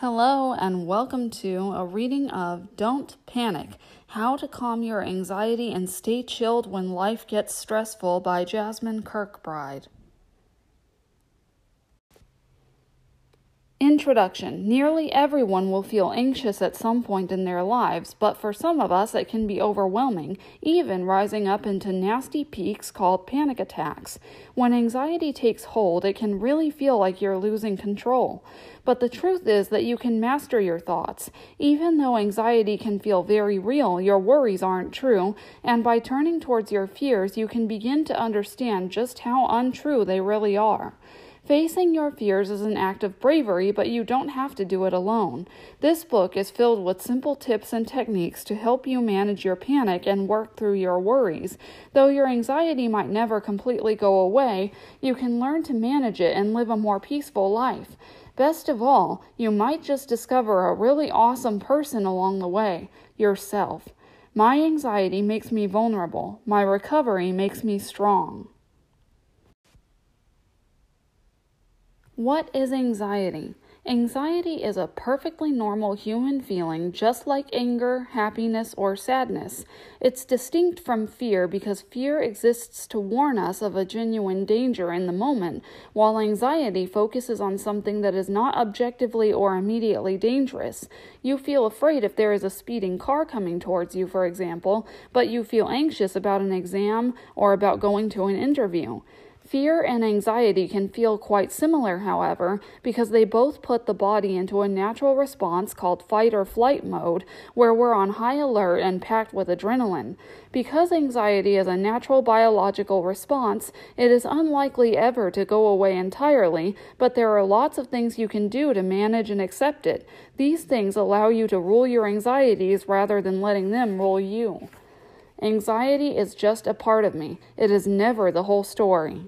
Hello, and welcome to a reading of Don't Panic How to Calm Your Anxiety and Stay Chilled When Life Gets Stressful by Jasmin Kirkbride. Introduction Nearly everyone will feel anxious at some point in their lives, but for some of us it can be overwhelming, even rising up into nasty peaks called panic attacks. When anxiety takes hold, it can really feel like you're losing control. But the truth is that you can master your thoughts. Even though anxiety can feel very real, your worries aren't true, and by turning towards your fears, you can begin to understand just how untrue they really are. Facing your fears is an act of bravery, but you don't have to do it alone. This book is filled with simple tips and techniques to help you manage your panic and work through your worries. Though your anxiety might never completely go away, you can learn to manage it and live a more peaceful life. Best of all, you might just discover a really awesome person along the way yourself. My anxiety makes me vulnerable, my recovery makes me strong. What is anxiety? Anxiety is a perfectly normal human feeling, just like anger, happiness, or sadness. It's distinct from fear because fear exists to warn us of a genuine danger in the moment, while anxiety focuses on something that is not objectively or immediately dangerous. You feel afraid if there is a speeding car coming towards you, for example, but you feel anxious about an exam or about going to an interview. Fear and anxiety can feel quite similar, however, because they both put the body into a natural response called fight or flight mode, where we're on high alert and packed with adrenaline. Because anxiety is a natural biological response, it is unlikely ever to go away entirely, but there are lots of things you can do to manage and accept it. These things allow you to rule your anxieties rather than letting them rule you. Anxiety is just a part of me, it is never the whole story.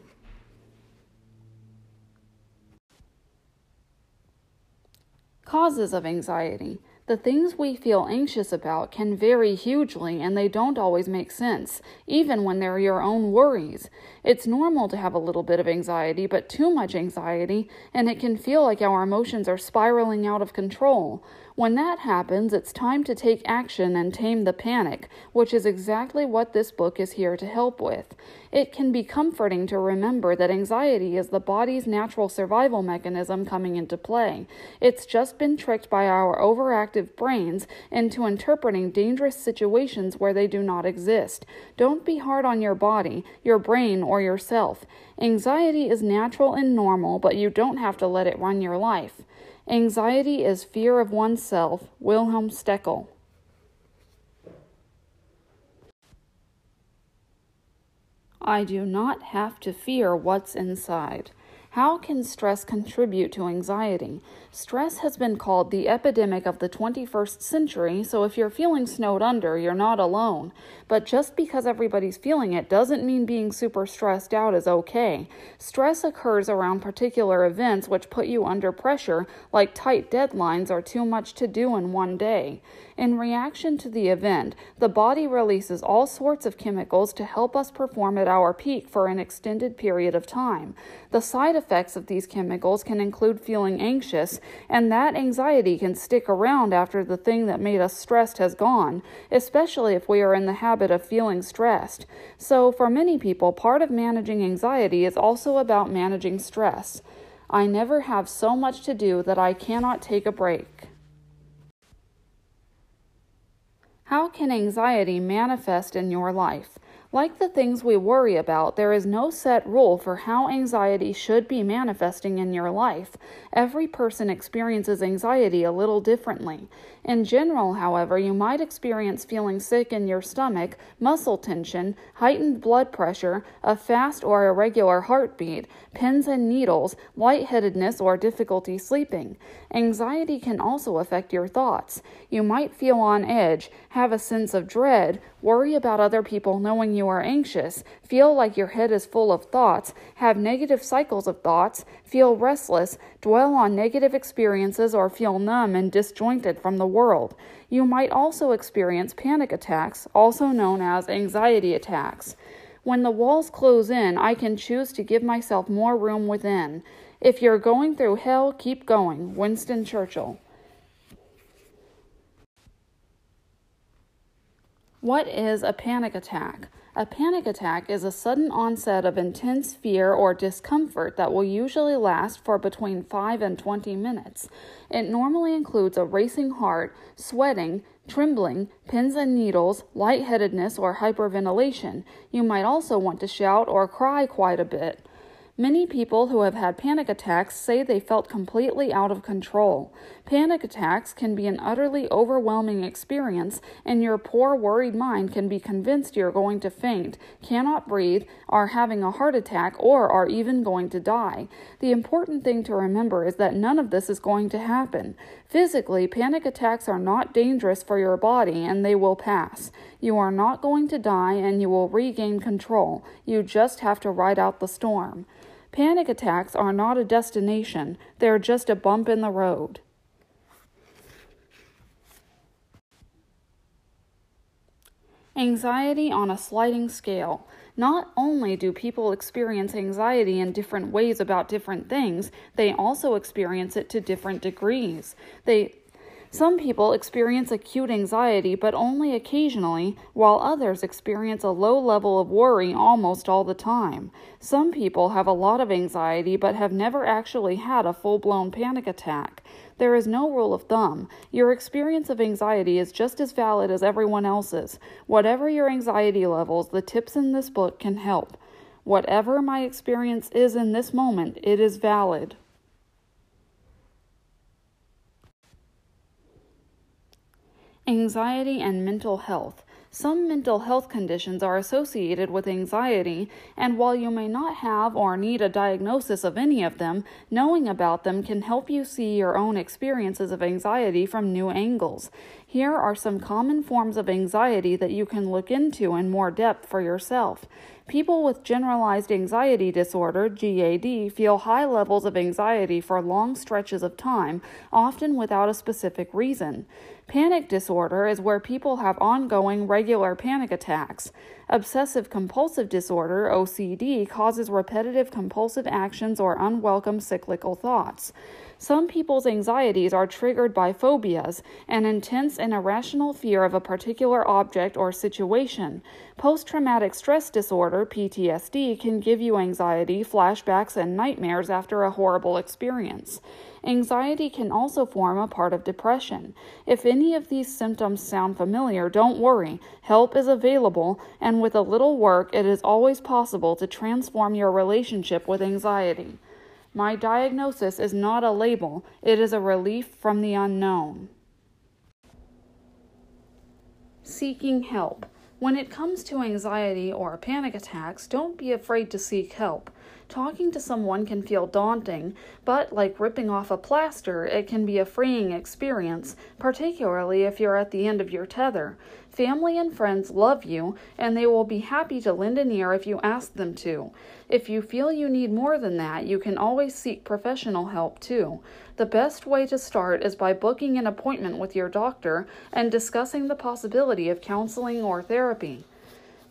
Causes of anxiety. The things we feel anxious about can vary hugely and they don't always make sense, even when they're your own worries. It's normal to have a little bit of anxiety, but too much anxiety, and it can feel like our emotions are spiraling out of control. When that happens, it's time to take action and tame the panic, which is exactly what this book is here to help with. It can be comforting to remember that anxiety is the body's natural survival mechanism coming into play. It's just been tricked by our overactive brains into interpreting dangerous situations where they do not exist. Don't be hard on your body, your brain, or yourself. Anxiety is natural and normal, but you don't have to let it run your life. Anxiety is fear of oneself. Wilhelm Stekel. I do not have to fear what's inside. How can stress contribute to anxiety? Stress has been called the epidemic of the 21st century, so if you're feeling snowed under, you're not alone. But just because everybody's feeling it doesn't mean being super stressed out is okay. Stress occurs around particular events which put you under pressure, like tight deadlines or too much to do in one day. In reaction to the event, the body releases all sorts of chemicals to help us perform at our peak for an extended period of time. The side effects of these chemicals can include feeling anxious, and that anxiety can stick around after the thing that made us stressed has gone, especially if we are in the habit of feeling stressed. So, for many people, part of managing anxiety is also about managing stress. I never have so much to do that I cannot take a break. How can anxiety manifest in your life? Like the things we worry about, there is no set rule for how anxiety should be manifesting in your life. Every person experiences anxiety a little differently. In general, however, you might experience feeling sick in your stomach, muscle tension, heightened blood pressure, a fast or irregular heartbeat, pins and needles, lightheadedness, or difficulty sleeping. Anxiety can also affect your thoughts. You might feel on edge, have a sense of dread, worry about other people knowing you are anxious, feel like your head is full of thoughts, have negative cycles of thoughts, feel restless, dwell on negative experiences, or feel numb and disjointed from the world. You might also experience panic attacks, also known as anxiety attacks. When the walls close in, I can choose to give myself more room within. If you're going through hell, keep going. Winston Churchill. What is a panic attack? A panic attack is a sudden onset of intense fear or discomfort that will usually last for between 5 and 20 minutes. It normally includes a racing heart, sweating, trembling, pins and needles, lightheadedness, or hyperventilation. You might also want to shout or cry quite a bit. Many people who have had panic attacks say they felt completely out of control. Panic attacks can be an utterly overwhelming experience, and your poor, worried mind can be convinced you're going to faint, cannot breathe, are having a heart attack, or are even going to die. The important thing to remember is that none of this is going to happen. Physically, panic attacks are not dangerous for your body and they will pass. You are not going to die and you will regain control. You just have to ride out the storm. Panic attacks are not a destination, they're just a bump in the road. Anxiety on a sliding scale. Not only do people experience anxiety in different ways about different things, they also experience it to different degrees. They some people experience acute anxiety, but only occasionally, while others experience a low level of worry almost all the time. Some people have a lot of anxiety, but have never actually had a full blown panic attack. There is no rule of thumb. Your experience of anxiety is just as valid as everyone else's. Whatever your anxiety levels, the tips in this book can help. Whatever my experience is in this moment, it is valid. Anxiety and mental health. Some mental health conditions are associated with anxiety, and while you may not have or need a diagnosis of any of them, knowing about them can help you see your own experiences of anxiety from new angles. Here are some common forms of anxiety that you can look into in more depth for yourself. People with generalized anxiety disorder, GAD, feel high levels of anxiety for long stretches of time, often without a specific reason. Panic disorder is where people have ongoing regular panic attacks. Obsessive compulsive disorder, OCD, causes repetitive compulsive actions or unwelcome cyclical thoughts. Some people's anxieties are triggered by phobias, an intense and irrational fear of a particular object or situation. Post traumatic stress disorder, PTSD, can give you anxiety, flashbacks, and nightmares after a horrible experience. Anxiety can also form a part of depression. If any of these symptoms sound familiar, don't worry. Help is available, and with a little work, it is always possible to transform your relationship with anxiety. My diagnosis is not a label, it is a relief from the unknown. Seeking help. When it comes to anxiety or panic attacks, don't be afraid to seek help. Talking to someone can feel daunting, but like ripping off a plaster, it can be a freeing experience, particularly if you're at the end of your tether. Family and friends love you, and they will be happy to lend an ear if you ask them to. If you feel you need more than that, you can always seek professional help too. The best way to start is by booking an appointment with your doctor and discussing the possibility of counseling or therapy.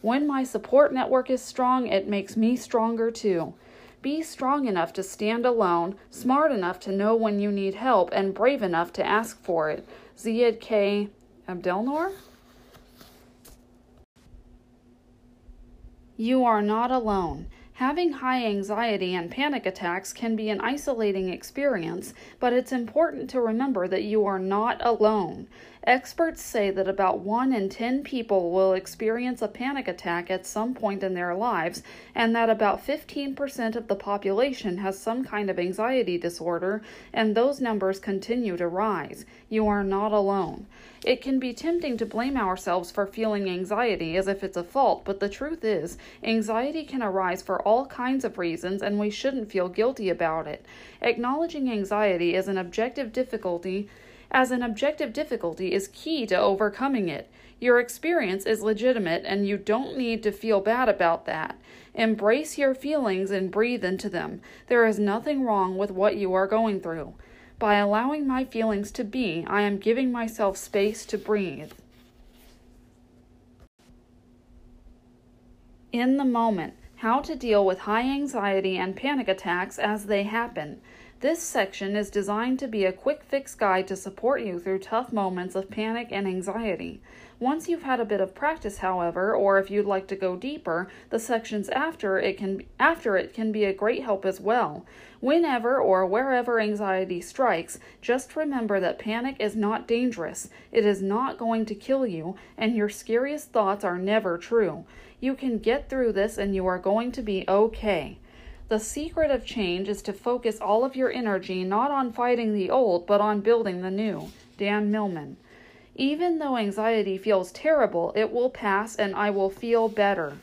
When my support network is strong, it makes me stronger too. Be strong enough to stand alone, smart enough to know when you need help, and brave enough to ask for it. Ziad K. Abdelnour? You are not alone. Having high anxiety and panic attacks can be an isolating experience, but it's important to remember that you are not alone. Experts say that about 1 in 10 people will experience a panic attack at some point in their lives, and that about 15% of the population has some kind of anxiety disorder, and those numbers continue to rise. You are not alone. It can be tempting to blame ourselves for feeling anxiety as if it's a fault, but the truth is, anxiety can arise for all kinds of reasons, and we shouldn't feel guilty about it. Acknowledging anxiety is an objective difficulty as an objective difficulty is key to overcoming it. Your experience is legitimate and you don't need to feel bad about that. Embrace your feelings and breathe into them. There is nothing wrong with what you are going through. By allowing my feelings to be, I am giving myself space to breathe. In the moment, how to deal with high anxiety and panic attacks as they happen. This section is designed to be a quick fix guide to support you through tough moments of panic and anxiety. Once you've had a bit of practice, however, or if you'd like to go deeper, the sections after it can after it can be a great help as well. Whenever or wherever anxiety strikes, just remember that panic is not dangerous. It is not going to kill you, and your scariest thoughts are never true. You can get through this and you are going to be okay. The secret of change is to focus all of your energy not on fighting the old, but on building the new. Dan Millman. Even though anxiety feels terrible, it will pass and I will feel better.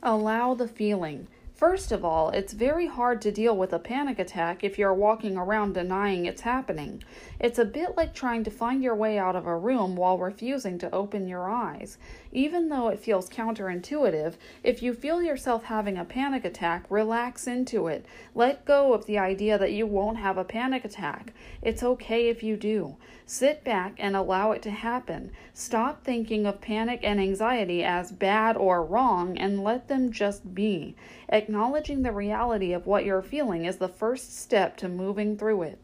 Allow the feeling. First of all, it's very hard to deal with a panic attack if you're walking around denying it's happening. It's a bit like trying to find your way out of a room while refusing to open your eyes. Even though it feels counterintuitive, if you feel yourself having a panic attack, relax into it. Let go of the idea that you won't have a panic attack. It's okay if you do. Sit back and allow it to happen. Stop thinking of panic and anxiety as bad or wrong and let them just be. Acknowledging the reality of what you're feeling is the first step to moving through it.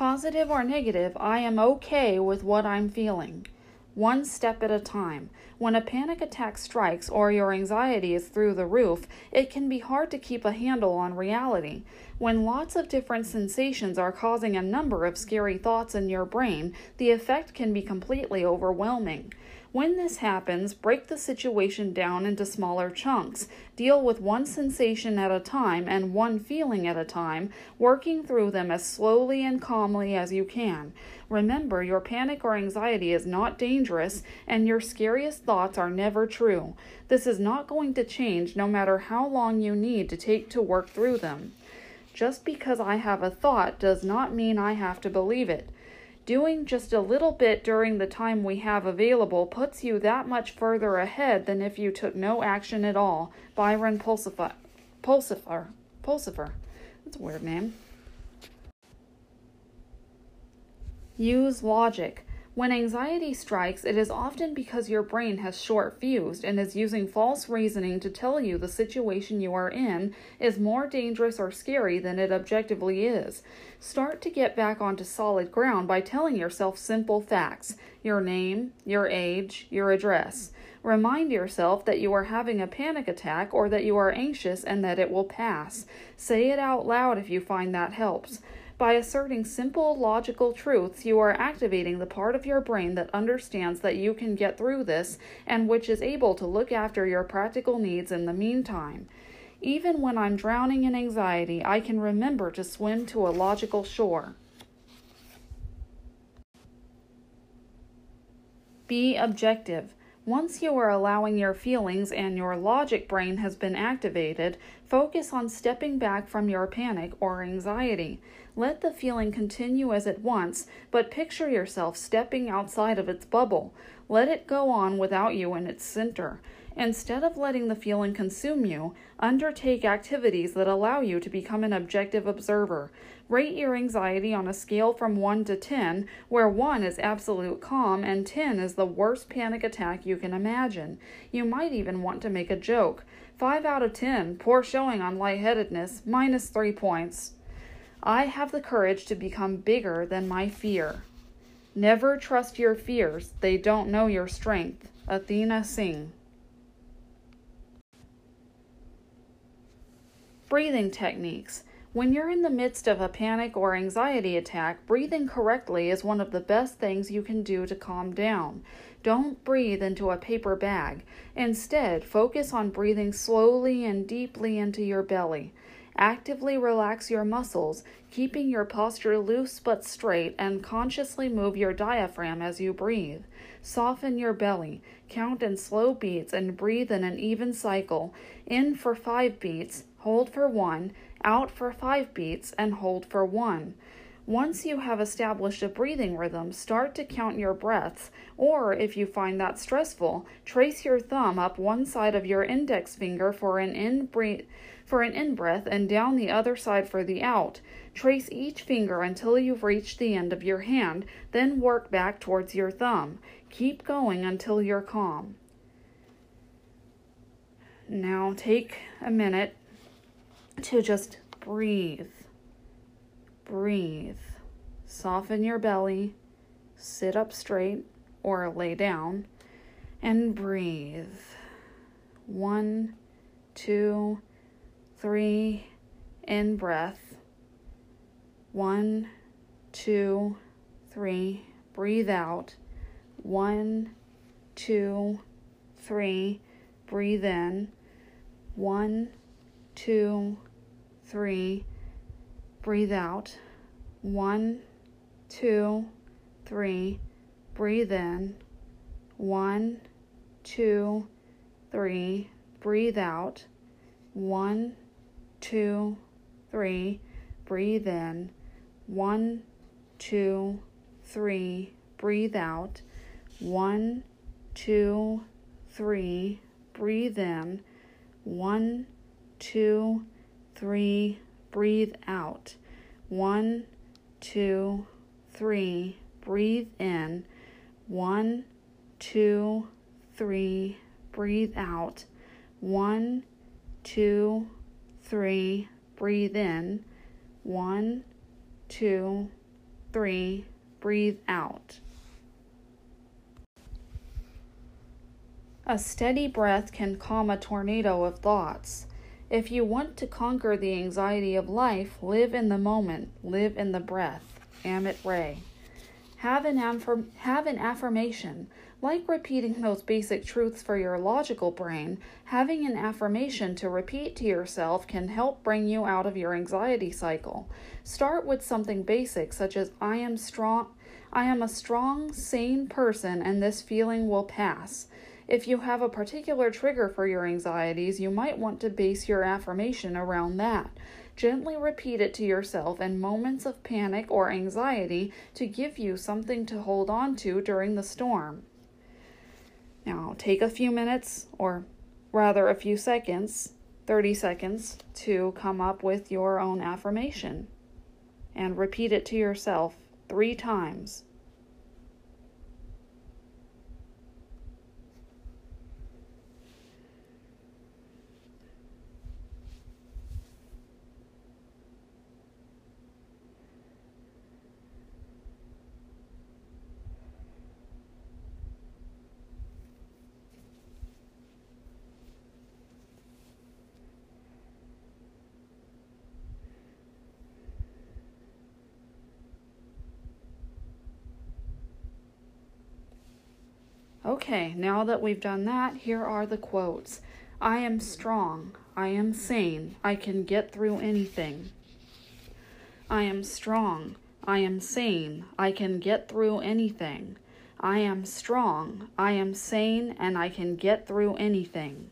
Positive or negative, I am okay with what I'm feeling. One step at a time. When a panic attack strikes or your anxiety is through the roof, it can be hard to keep a handle on reality. When lots of different sensations are causing a number of scary thoughts in your brain, the effect can be completely overwhelming. When this happens, break the situation down into smaller chunks. Deal with one sensation at a time and one feeling at a time, working through them as slowly and calmly as you can. Remember, your panic or anxiety is not dangerous, and your scariest thoughts are never true. This is not going to change no matter how long you need to take to work through them. Just because I have a thought does not mean I have to believe it. Doing just a little bit during the time we have available puts you that much further ahead than if you took no action at all. Byron Pulsifer. Pulsifer. Pulsifer. That's a weird name. Use logic. When anxiety strikes, it is often because your brain has short fused and is using false reasoning to tell you the situation you are in is more dangerous or scary than it objectively is. Start to get back onto solid ground by telling yourself simple facts your name, your age, your address. Remind yourself that you are having a panic attack or that you are anxious and that it will pass. Say it out loud if you find that helps. By asserting simple, logical truths, you are activating the part of your brain that understands that you can get through this and which is able to look after your practical needs in the meantime. Even when I'm drowning in anxiety, I can remember to swim to a logical shore. Be objective. Once you are allowing your feelings and your logic brain has been activated, focus on stepping back from your panic or anxiety. Let the feeling continue as it wants, but picture yourself stepping outside of its bubble. Let it go on without you in its center. Instead of letting the feeling consume you, undertake activities that allow you to become an objective observer. Rate your anxiety on a scale from 1 to 10, where 1 is absolute calm and 10 is the worst panic attack you can imagine. You might even want to make a joke. 5 out of 10, poor showing on lightheadedness, minus 3 points. I have the courage to become bigger than my fear. Never trust your fears, they don't know your strength. Athena Singh. Breathing techniques. When you're in the midst of a panic or anxiety attack, breathing correctly is one of the best things you can do to calm down. Don't breathe into a paper bag. Instead, focus on breathing slowly and deeply into your belly. Actively relax your muscles, keeping your posture loose but straight, and consciously move your diaphragm as you breathe. Soften your belly. Count in slow beats and breathe in an even cycle. In for five beats, hold for one, out for five beats, and hold for one. Once you have established a breathing rhythm, start to count your breaths, or if you find that stressful, trace your thumb up one side of your index finger for an in breath for an in breath and down the other side for the out. Trace each finger until you've reached the end of your hand, then work back towards your thumb. Keep going until you're calm. Now take a minute to just breathe. Breathe. Soften your belly. Sit up straight or lay down and breathe. One, two, three, in breath. One, two, three, breathe out. One, two, three, breathe in. One, two, three, breathe out. One, two, three, breathe in. One, two, three, breathe out. One, two, three, breathe in. One, two, three, breathe out. One, two, three, breathe in. One, two, three, breathe out. One, two, three, breathe in. One, two, three, breathe out. One, two, three, breathe in. One, two, three, breathe out. A steady breath can calm a tornado of thoughts. If you want to conquer the anxiety of life, live in the moment, live in the breath. Amit Ray. Have an, affirm- have an affirmation. Like repeating those basic truths for your logical brain, having an affirmation to repeat to yourself can help bring you out of your anxiety cycle. Start with something basic such as I am strong I am a strong, sane person and this feeling will pass. If you have a particular trigger for your anxieties, you might want to base your affirmation around that. Gently repeat it to yourself in moments of panic or anxiety to give you something to hold on to during the storm. Now, take a few minutes, or rather a few seconds, 30 seconds, to come up with your own affirmation and repeat it to yourself three times. Okay, now that we've done that, here are the quotes I am strong. I am sane. I can get through anything. I am strong. I am sane. I can get through anything. I am strong. I am sane and I can get through anything.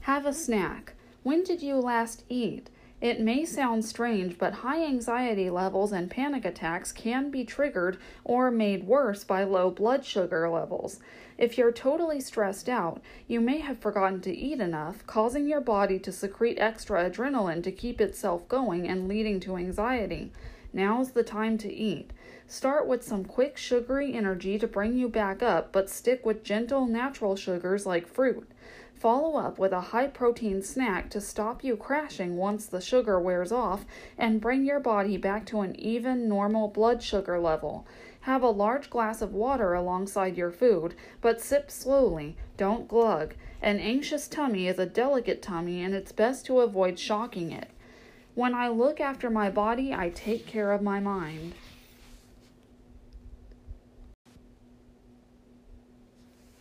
Have a snack. When did you last eat? It may sound strange, but high anxiety levels and panic attacks can be triggered or made worse by low blood sugar levels. If you're totally stressed out, you may have forgotten to eat enough, causing your body to secrete extra adrenaline to keep itself going and leading to anxiety. Now's the time to eat. Start with some quick sugary energy to bring you back up, but stick with gentle natural sugars like fruit. Follow up with a high protein snack to stop you crashing once the sugar wears off and bring your body back to an even normal blood sugar level. Have a large glass of water alongside your food, but sip slowly, don't glug. An anxious tummy is a delicate tummy and it's best to avoid shocking it. When I look after my body, I take care of my mind.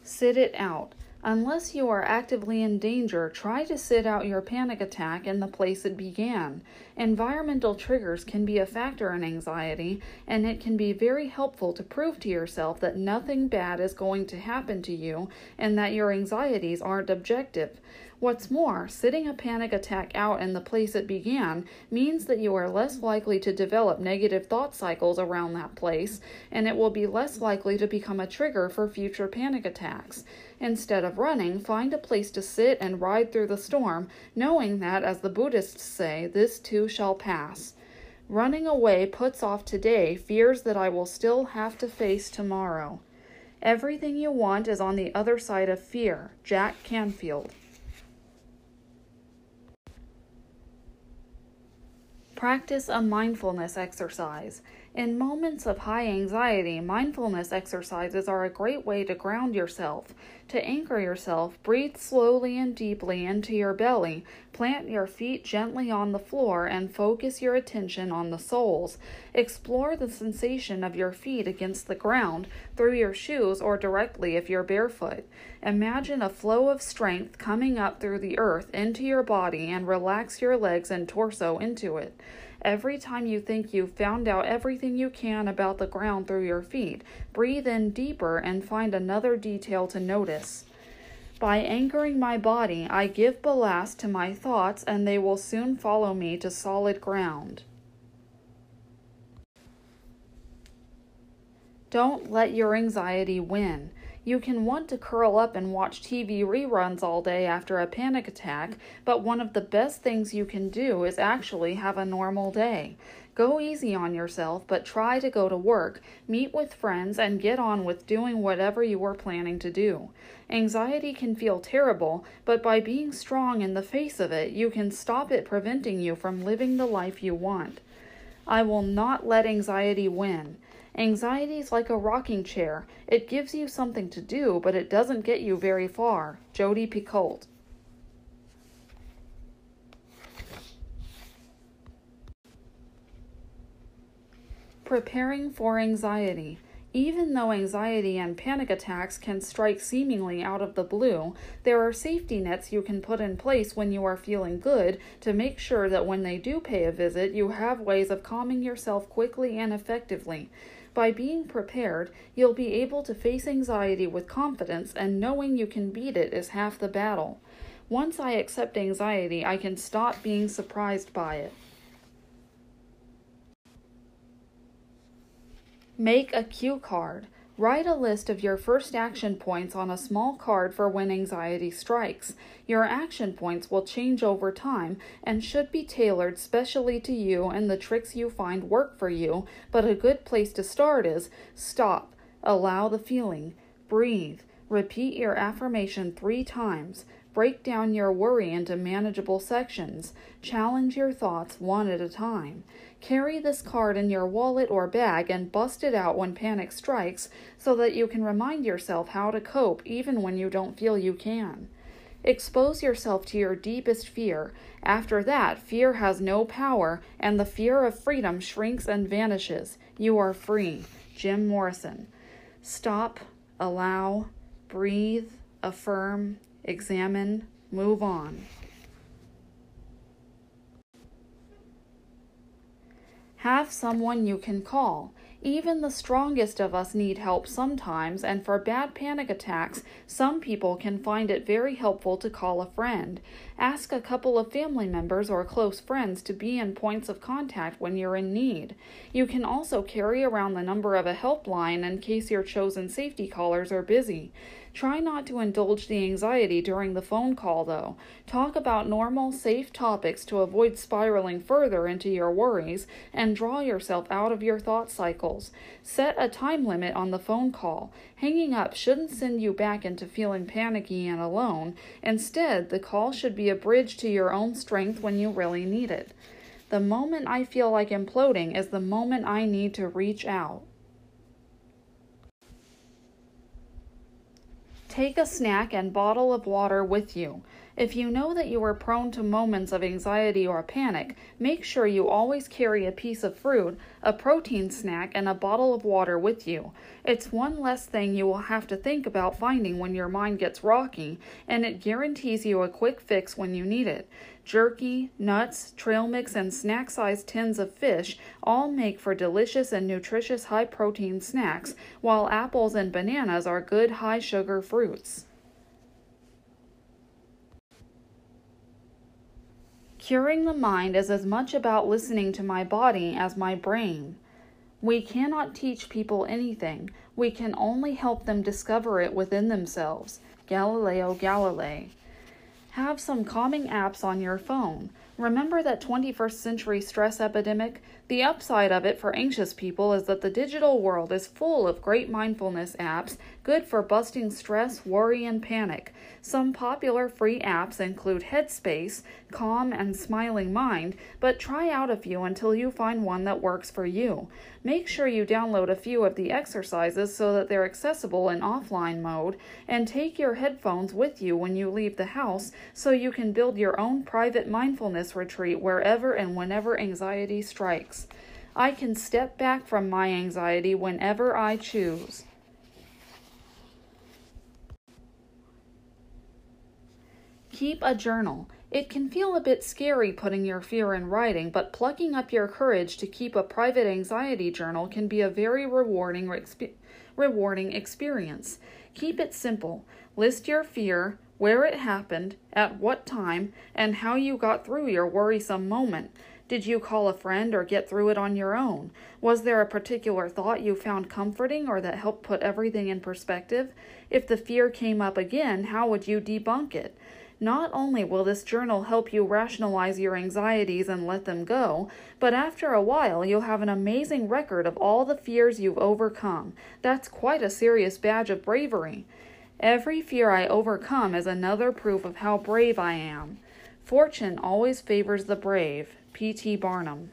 Sit it out. Unless you are actively in danger, try to sit out your panic attack in the place it began. Environmental triggers can be a factor in anxiety, and it can be very helpful to prove to yourself that nothing bad is going to happen to you and that your anxieties aren't objective. What's more, sitting a panic attack out in the place it began means that you are less likely to develop negative thought cycles around that place, and it will be less likely to become a trigger for future panic attacks. Instead of running, find a place to sit and ride through the storm, knowing that, as the Buddhists say, this too shall pass. Running away puts off today fears that I will still have to face tomorrow. Everything you want is on the other side of fear. Jack Canfield. Practice a mindfulness exercise. In moments of high anxiety, mindfulness exercises are a great way to ground yourself. To anchor yourself, breathe slowly and deeply into your belly, plant your feet gently on the floor, and focus your attention on the soles. Explore the sensation of your feet against the ground, through your shoes, or directly if you're barefoot. Imagine a flow of strength coming up through the earth into your body and relax your legs and torso into it. Every time you think you've found out everything you can about the ground through your feet, breathe in deeper and find another detail to notice. By anchoring my body, I give ballast to my thoughts, and they will soon follow me to solid ground. Don't let your anxiety win. You can want to curl up and watch TV reruns all day after a panic attack, but one of the best things you can do is actually have a normal day. Go easy on yourself, but try to go to work, meet with friends, and get on with doing whatever you are planning to do. Anxiety can feel terrible, but by being strong in the face of it, you can stop it preventing you from living the life you want. I will not let anxiety win. Anxiety is like a rocking chair. It gives you something to do, but it doesn't get you very far. Jodi Picoult. Preparing for anxiety. Even though anxiety and panic attacks can strike seemingly out of the blue, there are safety nets you can put in place when you are feeling good to make sure that when they do pay a visit, you have ways of calming yourself quickly and effectively. By being prepared, you'll be able to face anxiety with confidence, and knowing you can beat it is half the battle. Once I accept anxiety, I can stop being surprised by it. Make a cue card. Write a list of your first action points on a small card for when anxiety strikes. Your action points will change over time and should be tailored specially to you and the tricks you find work for you, but a good place to start is stop, allow the feeling, breathe, repeat your affirmation three times, break down your worry into manageable sections, challenge your thoughts one at a time. Carry this card in your wallet or bag and bust it out when panic strikes so that you can remind yourself how to cope even when you don't feel you can. Expose yourself to your deepest fear. After that, fear has no power, and the fear of freedom shrinks and vanishes. You are free. Jim Morrison. Stop, allow, breathe, affirm, examine, move on. Have someone you can call. Even the strongest of us need help sometimes, and for bad panic attacks, some people can find it very helpful to call a friend. Ask a couple of family members or close friends to be in points of contact when you're in need. You can also carry around the number of a helpline in case your chosen safety callers are busy. Try not to indulge the anxiety during the phone call, though. Talk about normal, safe topics to avoid spiraling further into your worries and draw yourself out of your thought cycles. Set a time limit on the phone call. Hanging up shouldn't send you back into feeling panicky and alone. Instead, the call should be a bridge to your own strength when you really need it. The moment I feel like imploding is the moment I need to reach out. Take a snack and bottle of water with you. If you know that you are prone to moments of anxiety or panic, make sure you always carry a piece of fruit, a protein snack, and a bottle of water with you. It's one less thing you will have to think about finding when your mind gets rocky, and it guarantees you a quick fix when you need it. Jerky, nuts, trail mix, and snack sized tins of fish all make for delicious and nutritious high protein snacks, while apples and bananas are good high sugar fruits. Curing the mind is as much about listening to my body as my brain. We cannot teach people anything, we can only help them discover it within themselves. Galileo Galilei. Have some calming apps on your phone. Remember that 21st century stress epidemic? The upside of it for anxious people is that the digital world is full of great mindfulness apps good for busting stress, worry, and panic. Some popular free apps include Headspace, Calm, and Smiling Mind, but try out a few until you find one that works for you. Make sure you download a few of the exercises so that they're accessible in offline mode, and take your headphones with you when you leave the house so you can build your own private mindfulness retreat wherever and whenever anxiety strikes. I can step back from my anxiety whenever I choose. Keep a journal. It can feel a bit scary putting your fear in writing, but plucking up your courage to keep a private anxiety journal can be a very rewarding, rewarding experience. Keep it simple. List your fear, where it happened, at what time, and how you got through your worrisome moment. Did you call a friend or get through it on your own? Was there a particular thought you found comforting or that helped put everything in perspective? If the fear came up again, how would you debunk it? Not only will this journal help you rationalize your anxieties and let them go, but after a while you'll have an amazing record of all the fears you've overcome. That's quite a serious badge of bravery. Every fear I overcome is another proof of how brave I am. Fortune always favors the brave. P.T. Barnum.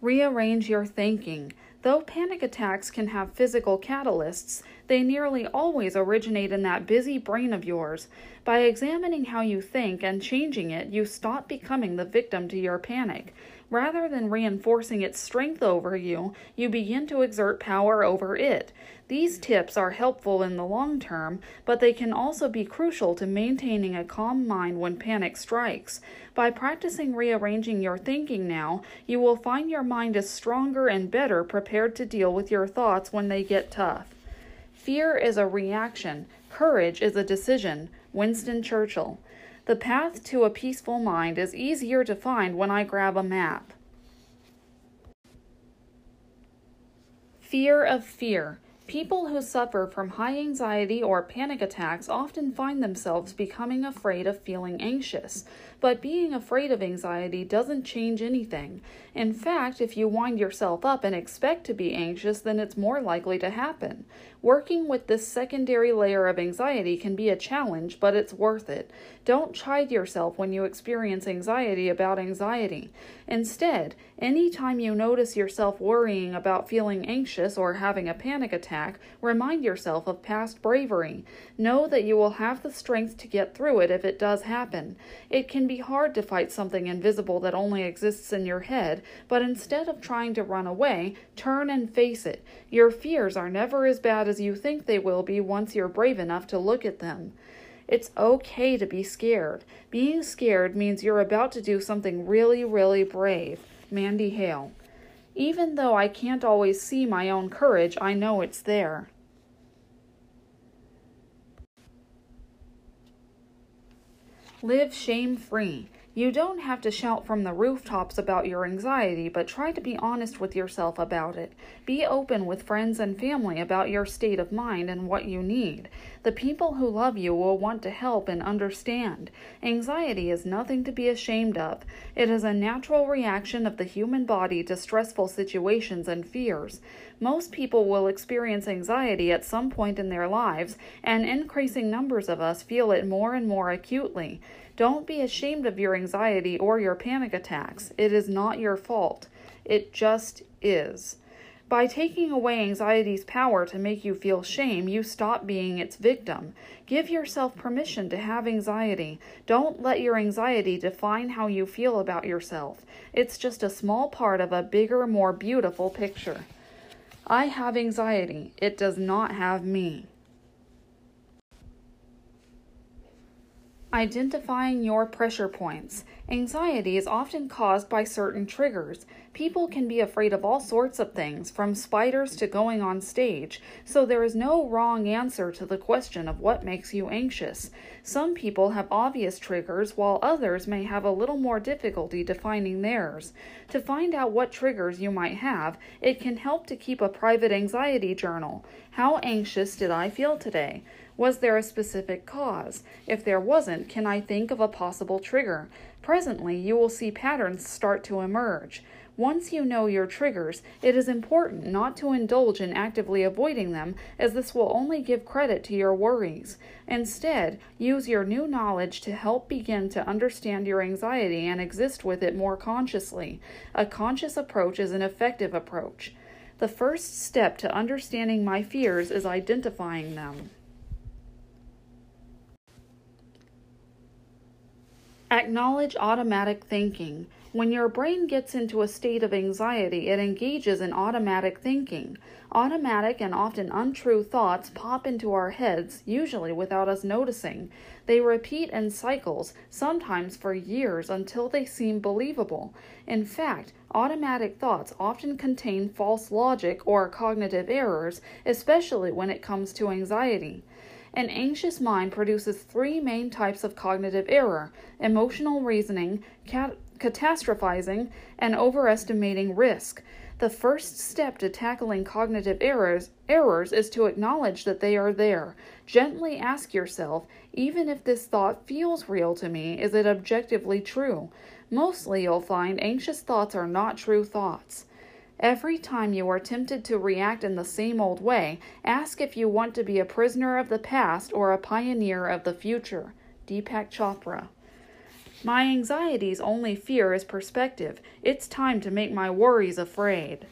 Rearrange your thinking. Though panic attacks can have physical catalysts, they nearly always originate in that busy brain of yours. By examining how you think and changing it, you stop becoming the victim to your panic. Rather than reinforcing its strength over you, you begin to exert power over it. These tips are helpful in the long term, but they can also be crucial to maintaining a calm mind when panic strikes. By practicing rearranging your thinking now, you will find your mind is stronger and better prepared to deal with your thoughts when they get tough. Fear is a reaction, courage is a decision. Winston Churchill. The path to a peaceful mind is easier to find when I grab a map. Fear of fear. People who suffer from high anxiety or panic attacks often find themselves becoming afraid of feeling anxious. But being afraid of anxiety doesn't change anything. In fact, if you wind yourself up and expect to be anxious, then it's more likely to happen. Working with this secondary layer of anxiety can be a challenge, but it's worth it. Don't chide yourself when you experience anxiety about anxiety. Instead, anytime you notice yourself worrying about feeling anxious or having a panic attack, remind yourself of past bravery. Know that you will have the strength to get through it if it does happen. It can be hard to fight something invisible that only exists in your head, but instead of trying to run away, turn and face it. Your fears are never as bad as you think they will be once you're brave enough to look at them. It's okay to be scared. Being scared means you're about to do something really, really brave. Mandy Hale. Even though I can't always see my own courage, I know it's there. Live shame free. You don't have to shout from the rooftops about your anxiety, but try to be honest with yourself about it. Be open with friends and family about your state of mind and what you need. The people who love you will want to help and understand. Anxiety is nothing to be ashamed of. It is a natural reaction of the human body to stressful situations and fears. Most people will experience anxiety at some point in their lives, and increasing numbers of us feel it more and more acutely. Don't be ashamed of your anxiety or your panic attacks. It is not your fault. It just is. By taking away anxiety's power to make you feel shame, you stop being its victim. Give yourself permission to have anxiety. Don't let your anxiety define how you feel about yourself. It's just a small part of a bigger, more beautiful picture. I have anxiety. It does not have me. Identifying your pressure points. Anxiety is often caused by certain triggers. People can be afraid of all sorts of things, from spiders to going on stage, so there is no wrong answer to the question of what makes you anxious. Some people have obvious triggers, while others may have a little more difficulty defining theirs. To find out what triggers you might have, it can help to keep a private anxiety journal. How anxious did I feel today? Was there a specific cause? If there wasn't, can I think of a possible trigger? Presently, you will see patterns start to emerge. Once you know your triggers, it is important not to indulge in actively avoiding them, as this will only give credit to your worries. Instead, use your new knowledge to help begin to understand your anxiety and exist with it more consciously. A conscious approach is an effective approach. The first step to understanding my fears is identifying them. Acknowledge automatic thinking. When your brain gets into a state of anxiety, it engages in automatic thinking. Automatic and often untrue thoughts pop into our heads, usually without us noticing. They repeat in cycles, sometimes for years, until they seem believable. In fact, automatic thoughts often contain false logic or cognitive errors, especially when it comes to anxiety. An anxious mind produces three main types of cognitive error emotional reasoning, cat- catastrophizing, and overestimating risk. The first step to tackling cognitive errors, errors is to acknowledge that they are there. Gently ask yourself, even if this thought feels real to me, is it objectively true? Mostly you'll find anxious thoughts are not true thoughts. Every time you are tempted to react in the same old way, ask if you want to be a prisoner of the past or a pioneer of the future. Deepak Chopra. My anxiety's only fear is perspective. It's time to make my worries afraid.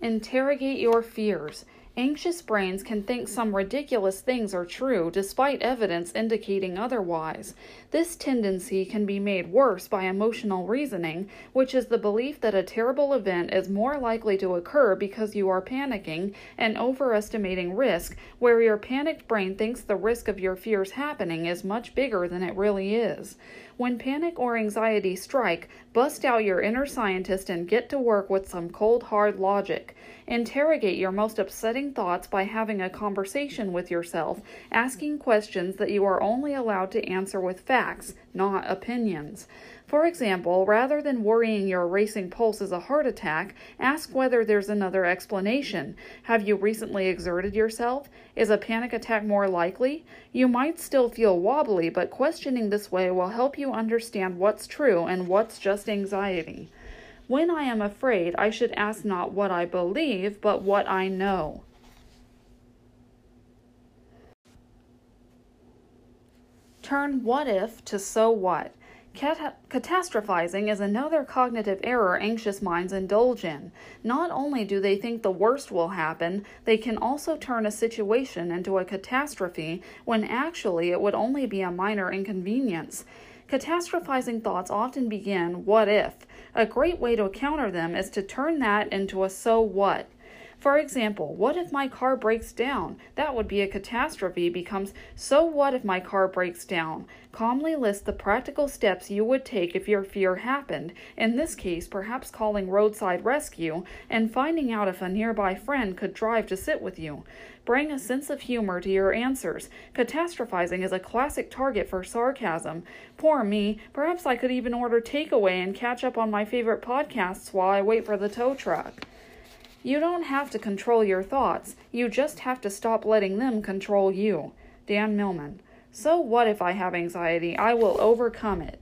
Interrogate your fears. Anxious brains can think some ridiculous things are true despite evidence indicating otherwise. This tendency can be made worse by emotional reasoning, which is the belief that a terrible event is more likely to occur because you are panicking and overestimating risk, where your panicked brain thinks the risk of your fears happening is much bigger than it really is. When panic or anxiety strike, bust out your inner scientist and get to work with some cold, hard logic. Interrogate your most upsetting thoughts by having a conversation with yourself, asking questions that you are only allowed to answer with facts, not opinions. For example, rather than worrying your racing pulse is a heart attack, ask whether there's another explanation. Have you recently exerted yourself? Is a panic attack more likely? You might still feel wobbly, but questioning this way will help you understand what's true and what's just anxiety. When I am afraid, I should ask not what I believe, but what I know. Turn what if to so what. Cat- catastrophizing is another cognitive error anxious minds indulge in. Not only do they think the worst will happen, they can also turn a situation into a catastrophe when actually it would only be a minor inconvenience. Catastrophizing thoughts often begin, what if? A great way to counter them is to turn that into a so what. For example, what if my car breaks down? That would be a catastrophe becomes so what if my car breaks down? Calmly list the practical steps you would take if your fear happened, in this case, perhaps calling roadside rescue and finding out if a nearby friend could drive to sit with you. Bring a sense of humor to your answers. Catastrophizing is a classic target for sarcasm. Poor me, perhaps I could even order takeaway and catch up on my favorite podcasts while I wait for the tow truck. You don't have to control your thoughts, you just have to stop letting them control you. Dan Millman. So what if I have anxiety? I will overcome it.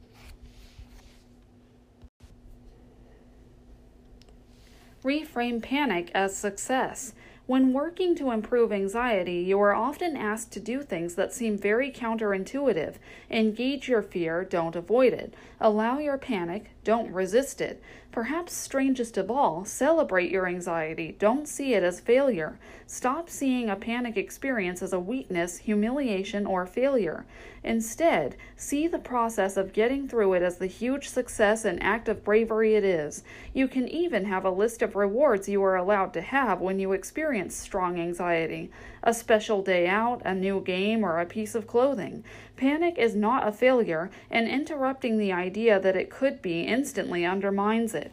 Reframe panic as success. When working to improve anxiety, you are often asked to do things that seem very counterintuitive. Engage your fear, don't avoid it. Allow your panic, don't resist it. Perhaps strangest of all, celebrate your anxiety. Don't see it as failure. Stop seeing a panic experience as a weakness, humiliation, or failure. Instead, see the process of getting through it as the huge success and act of bravery it is. You can even have a list of rewards you are allowed to have when you experience strong anxiety. A special day out, a new game, or a piece of clothing. Panic is not a failure, and interrupting the idea that it could be instantly undermines it.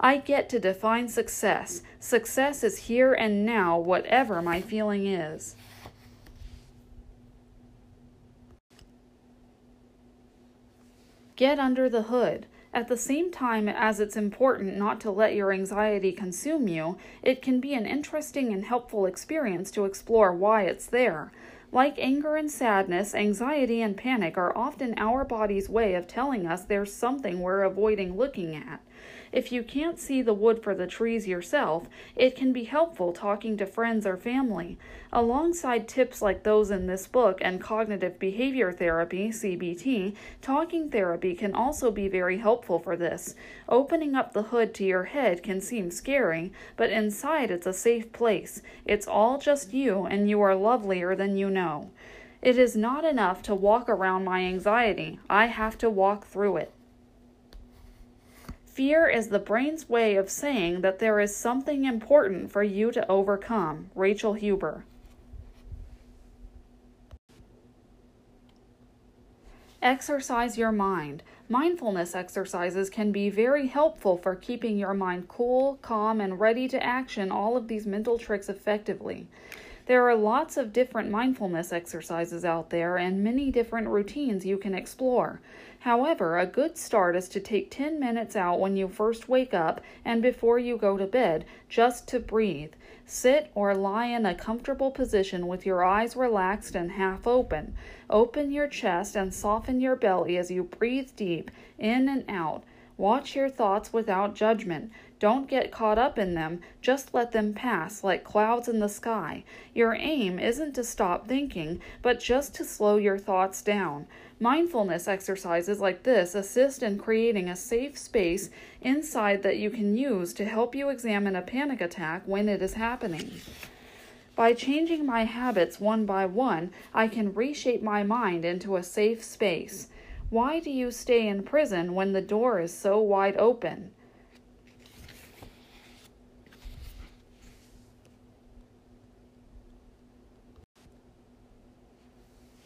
I get to define success. Success is here and now, whatever my feeling is. Get under the hood. At the same time as it's important not to let your anxiety consume you, it can be an interesting and helpful experience to explore why it's there. Like anger and sadness, anxiety and panic are often our body's way of telling us there's something we're avoiding looking at. If you can't see the wood for the trees yourself, it can be helpful talking to friends or family. Alongside tips like those in this book and cognitive behavior therapy, CBT, talking therapy can also be very helpful for this. Opening up the hood to your head can seem scary, but inside it's a safe place. It's all just you, and you are lovelier than you know. It is not enough to walk around my anxiety, I have to walk through it. Fear is the brain's way of saying that there is something important for you to overcome. Rachel Huber. Exercise your mind. Mindfulness exercises can be very helpful for keeping your mind cool, calm, and ready to action all of these mental tricks effectively. There are lots of different mindfulness exercises out there and many different routines you can explore. However, a good start is to take 10 minutes out when you first wake up and before you go to bed just to breathe. Sit or lie in a comfortable position with your eyes relaxed and half open. Open your chest and soften your belly as you breathe deep in and out. Watch your thoughts without judgment. Don't get caught up in them, just let them pass like clouds in the sky. Your aim isn't to stop thinking, but just to slow your thoughts down. Mindfulness exercises like this assist in creating a safe space inside that you can use to help you examine a panic attack when it is happening. By changing my habits one by one, I can reshape my mind into a safe space. Why do you stay in prison when the door is so wide open?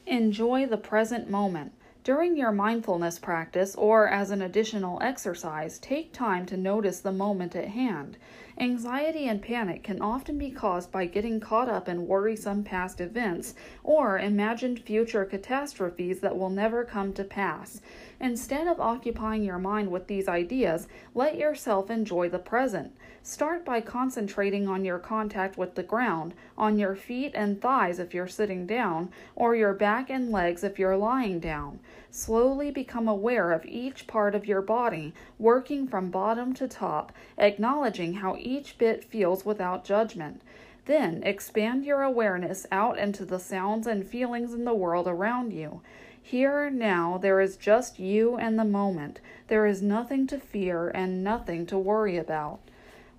Enjoy the present moment. During your mindfulness practice or as an additional exercise, take time to notice the moment at hand. Anxiety and panic can often be caused by getting caught up in worrisome past events or imagined future catastrophes that will never come to pass. Instead of occupying your mind with these ideas, let yourself enjoy the present. Start by concentrating on your contact with the ground, on your feet and thighs if you're sitting down, or your back and legs if you're lying down. Slowly become aware of each part of your body, working from bottom to top, acknowledging how each bit feels without judgment. Then expand your awareness out into the sounds and feelings in the world around you. Here now, there is just you and the moment. There is nothing to fear and nothing to worry about.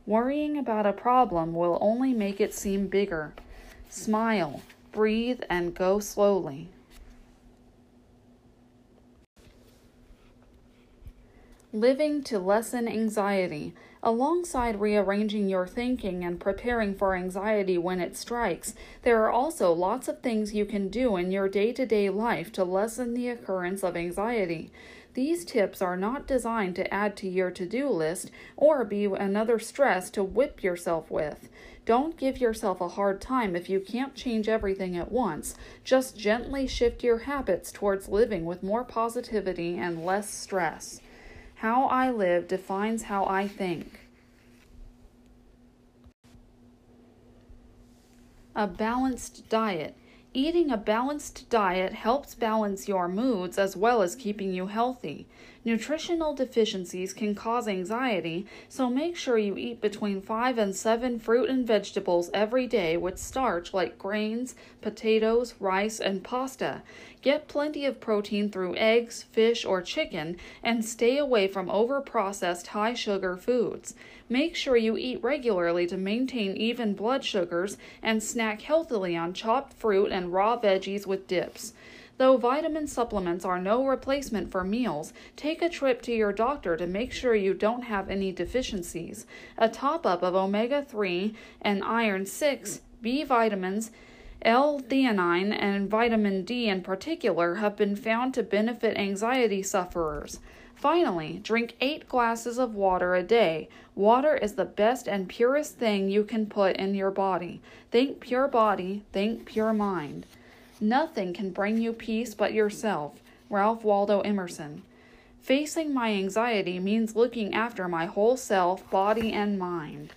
Worrying about a problem will only make it seem bigger. Smile, breathe, and go slowly. Living to lessen anxiety. Alongside rearranging your thinking and preparing for anxiety when it strikes, there are also lots of things you can do in your day to day life to lessen the occurrence of anxiety. These tips are not designed to add to your to do list or be another stress to whip yourself with. Don't give yourself a hard time if you can't change everything at once. Just gently shift your habits towards living with more positivity and less stress. How I live defines how I think. A balanced diet. Eating a balanced diet helps balance your moods as well as keeping you healthy. Nutritional deficiencies can cause anxiety, so make sure you eat between 5 and 7 fruit and vegetables every day with starch like grains, potatoes, rice, and pasta. Get plenty of protein through eggs, fish, or chicken, and stay away from over processed high sugar foods. Make sure you eat regularly to maintain even blood sugars and snack healthily on chopped fruit and raw veggies with dips. Though vitamin supplements are no replacement for meals, take a trip to your doctor to make sure you don't have any deficiencies. A top up of omega 3 and iron 6, B vitamins, L theanine, and vitamin D in particular have been found to benefit anxiety sufferers. Finally, drink eight glasses of water a day. Water is the best and purest thing you can put in your body. Think pure body, think pure mind. Nothing can bring you peace but yourself. Ralph Waldo Emerson. Facing my anxiety means looking after my whole self, body, and mind.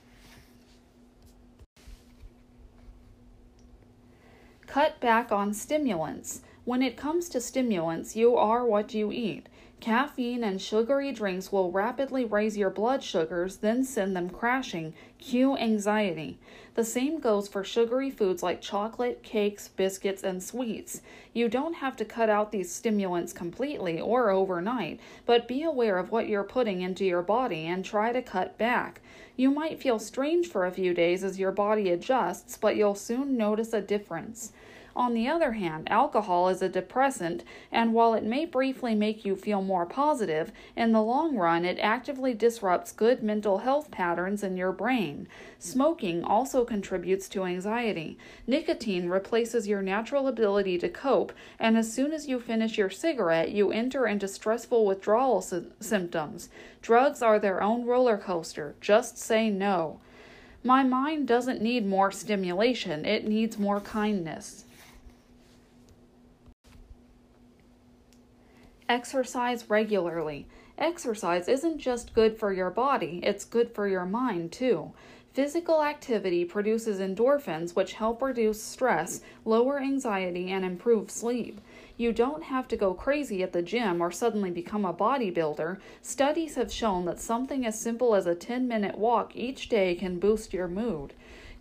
Cut back on stimulants. When it comes to stimulants, you are what you eat. Caffeine and sugary drinks will rapidly raise your blood sugars, then send them crashing. Cue anxiety. The same goes for sugary foods like chocolate, cakes, biscuits, and sweets. You don't have to cut out these stimulants completely or overnight, but be aware of what you're putting into your body and try to cut back. You might feel strange for a few days as your body adjusts, but you'll soon notice a difference. On the other hand, alcohol is a depressant, and while it may briefly make you feel more positive, in the long run it actively disrupts good mental health patterns in your brain. Smoking also contributes to anxiety. Nicotine replaces your natural ability to cope, and as soon as you finish your cigarette, you enter into stressful withdrawal sy- symptoms. Drugs are their own roller coaster. Just say no. My mind doesn't need more stimulation, it needs more kindness. Exercise regularly. Exercise isn't just good for your body, it's good for your mind too. Physical activity produces endorphins, which help reduce stress, lower anxiety, and improve sleep. You don't have to go crazy at the gym or suddenly become a bodybuilder. Studies have shown that something as simple as a 10 minute walk each day can boost your mood.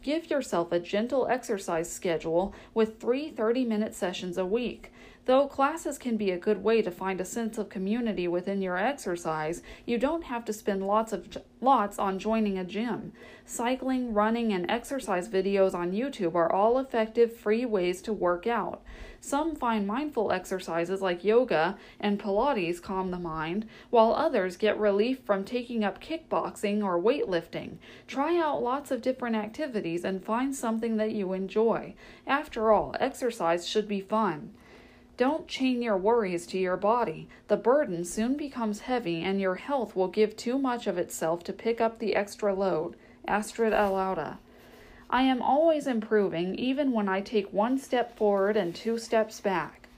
Give yourself a gentle exercise schedule with three 30 minute sessions a week. Though classes can be a good way to find a sense of community within your exercise, you don't have to spend lots of lots on joining a gym. Cycling, running, and exercise videos on YouTube are all effective free ways to work out. Some find mindful exercises like yoga and Pilates calm the mind, while others get relief from taking up kickboxing or weightlifting. Try out lots of different activities and find something that you enjoy. After all, exercise should be fun. Don't chain your worries to your body. The burden soon becomes heavy, and your health will give too much of itself to pick up the extra load. Astrid Alauda. I am always improving, even when I take one step forward and two steps back.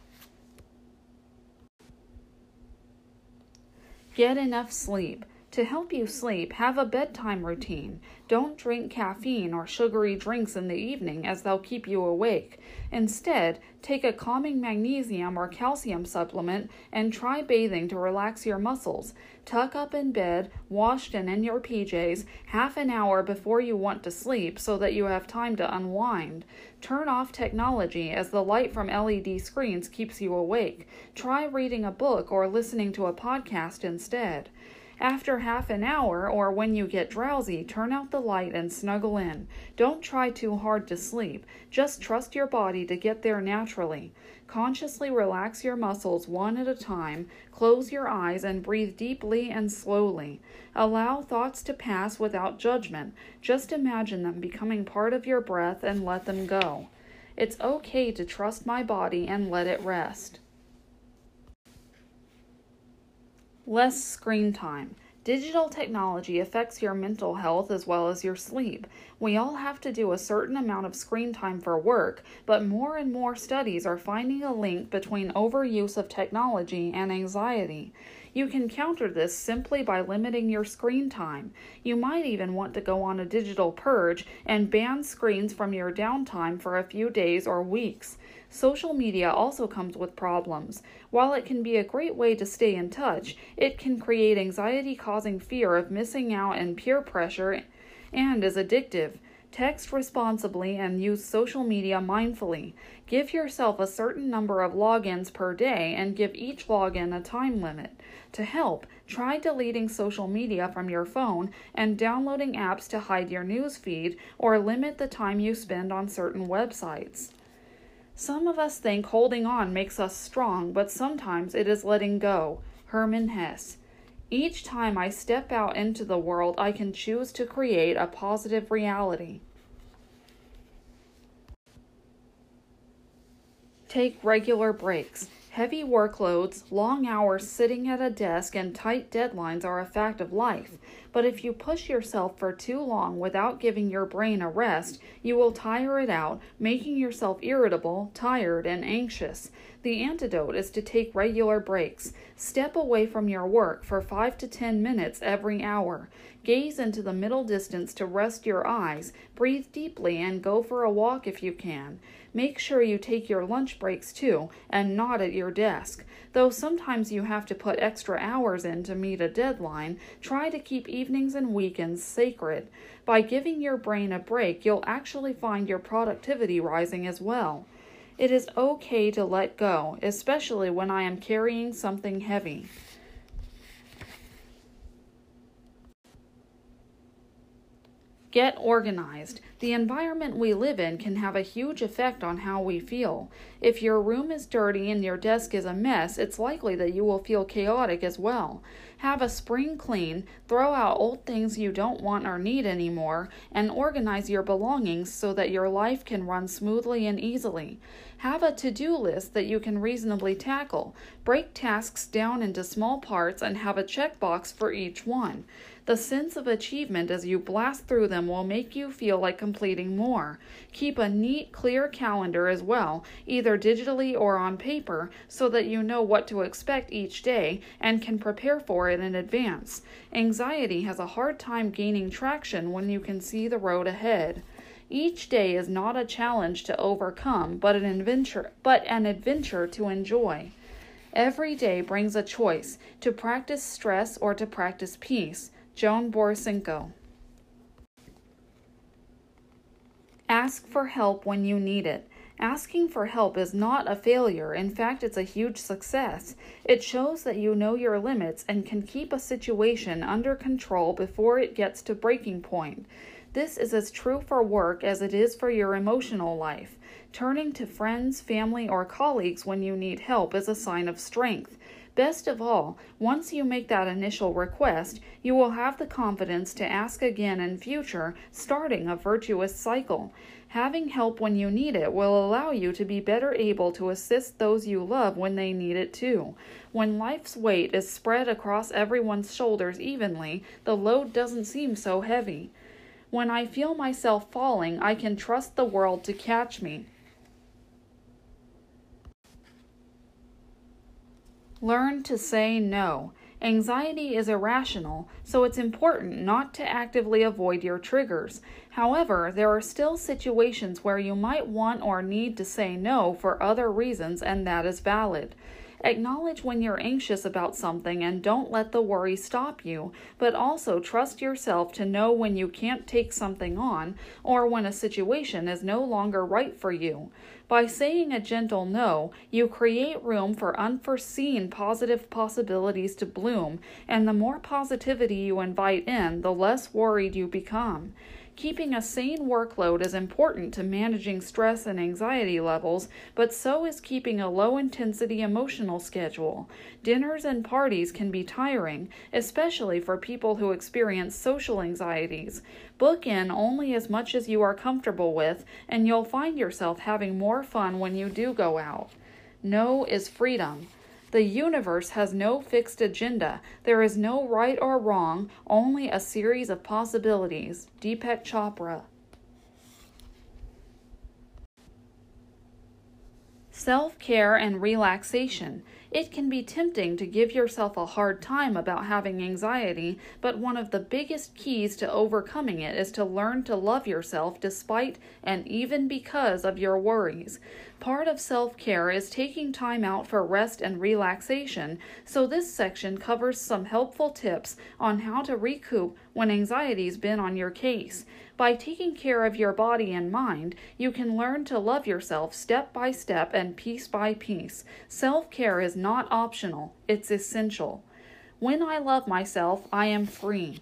Get enough sleep. To help you sleep, have a bedtime routine. Don't drink caffeine or sugary drinks in the evening, as they'll keep you awake. Instead, take a calming magnesium or calcium supplement and try bathing to relax your muscles. Tuck up in bed, washed and in your PJs, half an hour before you want to sleep so that you have time to unwind. Turn off technology as the light from LED screens keeps you awake. Try reading a book or listening to a podcast instead. After half an hour, or when you get drowsy, turn out the light and snuggle in. Don't try too hard to sleep. Just trust your body to get there naturally. Consciously relax your muscles one at a time. Close your eyes and breathe deeply and slowly. Allow thoughts to pass without judgment. Just imagine them becoming part of your breath and let them go. It's okay to trust my body and let it rest. Less screen time. Digital technology affects your mental health as well as your sleep. We all have to do a certain amount of screen time for work, but more and more studies are finding a link between overuse of technology and anxiety. You can counter this simply by limiting your screen time. You might even want to go on a digital purge and ban screens from your downtime for a few days or weeks. Social media also comes with problems. While it can be a great way to stay in touch, it can create anxiety causing fear of missing out and peer pressure and is addictive. Text responsibly and use social media mindfully. Give yourself a certain number of logins per day and give each login a time limit. To help, try deleting social media from your phone and downloading apps to hide your news feed or limit the time you spend on certain websites. Some of us think holding on makes us strong, but sometimes it is letting go. Hermann Hesse. Each time I step out into the world, I can choose to create a positive reality. Take regular breaks. Heavy workloads, long hours sitting at a desk, and tight deadlines are a fact of life. But if you push yourself for too long without giving your brain a rest, you will tire it out, making yourself irritable, tired, and anxious. The antidote is to take regular breaks. Step away from your work for 5 to 10 minutes every hour. Gaze into the middle distance to rest your eyes. Breathe deeply and go for a walk if you can. Make sure you take your lunch breaks too, and not at your desk. Though sometimes you have to put extra hours in to meet a deadline, try to keep evenings and weekends sacred. By giving your brain a break, you'll actually find your productivity rising as well. It is okay to let go, especially when I am carrying something heavy. Get organized. The environment we live in can have a huge effect on how we feel. If your room is dirty and your desk is a mess, it's likely that you will feel chaotic as well. Have a spring clean, throw out old things you don't want or need anymore, and organize your belongings so that your life can run smoothly and easily. Have a to do list that you can reasonably tackle. Break tasks down into small parts and have a checkbox for each one. The sense of achievement as you blast through them will make you feel like completing more. Keep a neat, clear calendar as well, either digitally or on paper, so that you know what to expect each day and can prepare for it in advance. Anxiety has a hard time gaining traction when you can see the road ahead. Each day is not a challenge to overcome, but an adventure, but an adventure to enjoy. Every day brings a choice to practice stress or to practice peace. Joan Borysenko. Ask for help when you need it. Asking for help is not a failure. In fact, it's a huge success. It shows that you know your limits and can keep a situation under control before it gets to breaking point. This is as true for work as it is for your emotional life. Turning to friends, family, or colleagues when you need help is a sign of strength. Best of all, once you make that initial request, you will have the confidence to ask again in future, starting a virtuous cycle. Having help when you need it will allow you to be better able to assist those you love when they need it too. When life's weight is spread across everyone's shoulders evenly, the load doesn't seem so heavy. When I feel myself falling, I can trust the world to catch me. Learn to say no. Anxiety is irrational, so it's important not to actively avoid your triggers. However, there are still situations where you might want or need to say no for other reasons, and that is valid. Acknowledge when you're anxious about something and don't let the worry stop you, but also trust yourself to know when you can't take something on or when a situation is no longer right for you. By saying a gentle no, you create room for unforeseen positive possibilities to bloom, and the more positivity you invite in, the less worried you become. Keeping a sane workload is important to managing stress and anxiety levels, but so is keeping a low intensity emotional schedule. Dinners and parties can be tiring, especially for people who experience social anxieties. Book in only as much as you are comfortable with, and you'll find yourself having more fun when you do go out. No is freedom. The universe has no fixed agenda. There is no right or wrong, only a series of possibilities. Deepak Chopra. Self care and relaxation. It can be tempting to give yourself a hard time about having anxiety, but one of the biggest keys to overcoming it is to learn to love yourself despite and even because of your worries. Part of self care is taking time out for rest and relaxation, so this section covers some helpful tips on how to recoup when anxiety's been on your case. By taking care of your body and mind, you can learn to love yourself step by step and piece by piece. Self care is not optional, it's essential. When I love myself, I am free.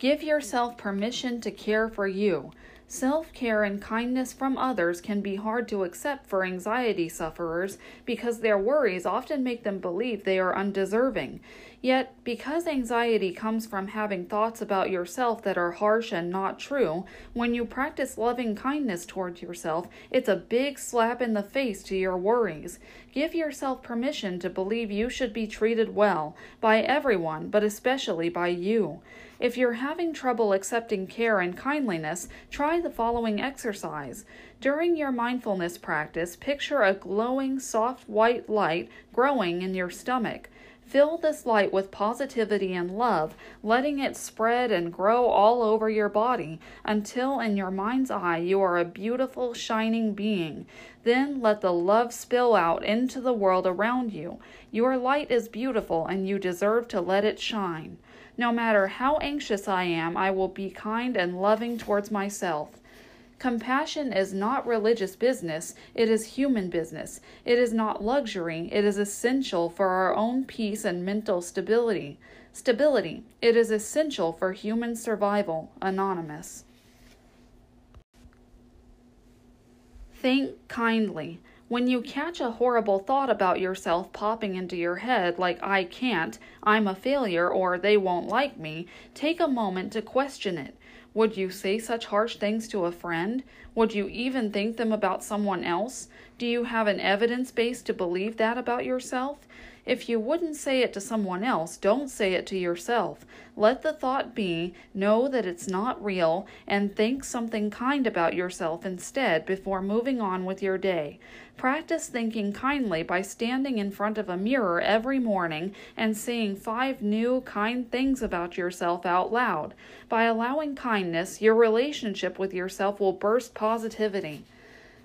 Give yourself permission to care for you. Self care and kindness from others can be hard to accept for anxiety sufferers because their worries often make them believe they are undeserving. Yet, because anxiety comes from having thoughts about yourself that are harsh and not true, when you practice loving kindness towards yourself, it's a big slap in the face to your worries. Give yourself permission to believe you should be treated well by everyone, but especially by you. If you're having trouble accepting care and kindliness, try the following exercise. During your mindfulness practice, picture a glowing, soft white light growing in your stomach. Fill this light with positivity and love, letting it spread and grow all over your body until in your mind's eye you are a beautiful, shining being. Then let the love spill out into the world around you. Your light is beautiful and you deserve to let it shine. No matter how anxious I am, I will be kind and loving towards myself. Compassion is not religious business, it is human business. It is not luxury, it is essential for our own peace and mental stability. Stability. It is essential for human survival. Anonymous. Think kindly. When you catch a horrible thought about yourself popping into your head, like I can't, I'm a failure, or they won't like me, take a moment to question it. Would you say such harsh things to a friend? Would you even think them about someone else? Do you have an evidence base to believe that about yourself? If you wouldn't say it to someone else, don't say it to yourself. Let the thought be, know that it's not real, and think something kind about yourself instead before moving on with your day. Practice thinking kindly by standing in front of a mirror every morning and saying five new, kind things about yourself out loud. By allowing kindness, your relationship with yourself will burst positivity.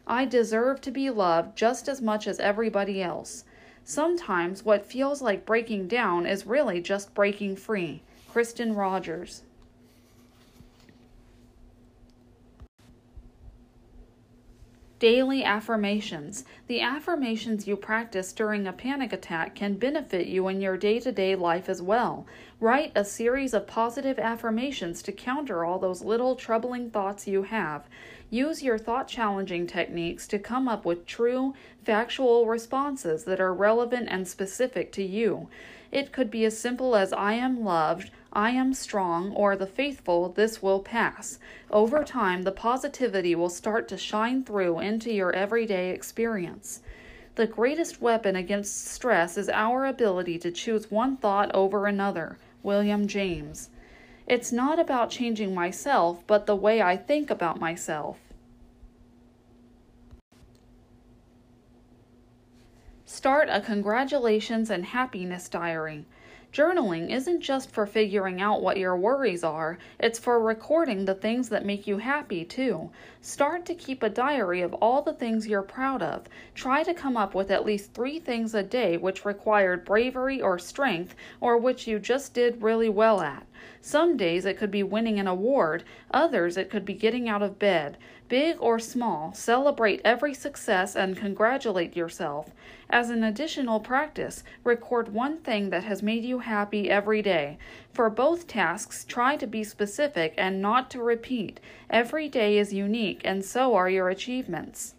I deserve to be loved just as much as everybody else. Sometimes what feels like breaking down is really just breaking free. Kristen Rogers. Daily affirmations. The affirmations you practice during a panic attack can benefit you in your day to day life as well. Write a series of positive affirmations to counter all those little troubling thoughts you have. Use your thought challenging techniques to come up with true, factual responses that are relevant and specific to you. It could be as simple as I am loved, I am strong, or the faithful, this will pass. Over time, the positivity will start to shine through into your everyday experience. The greatest weapon against stress is our ability to choose one thought over another. William James. It's not about changing myself, but the way I think about myself. Start a congratulations and happiness diary. Journaling isn't just for figuring out what your worries are, it's for recording the things that make you happy too. Start to keep a diary of all the things you're proud of. Try to come up with at least three things a day which required bravery or strength, or which you just did really well at. Some days it could be winning an award, others it could be getting out of bed. Big or small, celebrate every success and congratulate yourself. As an additional practice, record one thing that has made you happy every day. For both tasks, try to be specific and not to repeat. Every day is unique, and so are your achievements.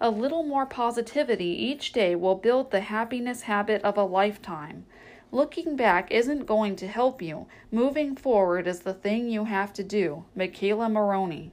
A little more positivity each day will build the happiness habit of a lifetime. Looking back isn't going to help you. Moving forward is the thing you have to do. McKayla Maroney.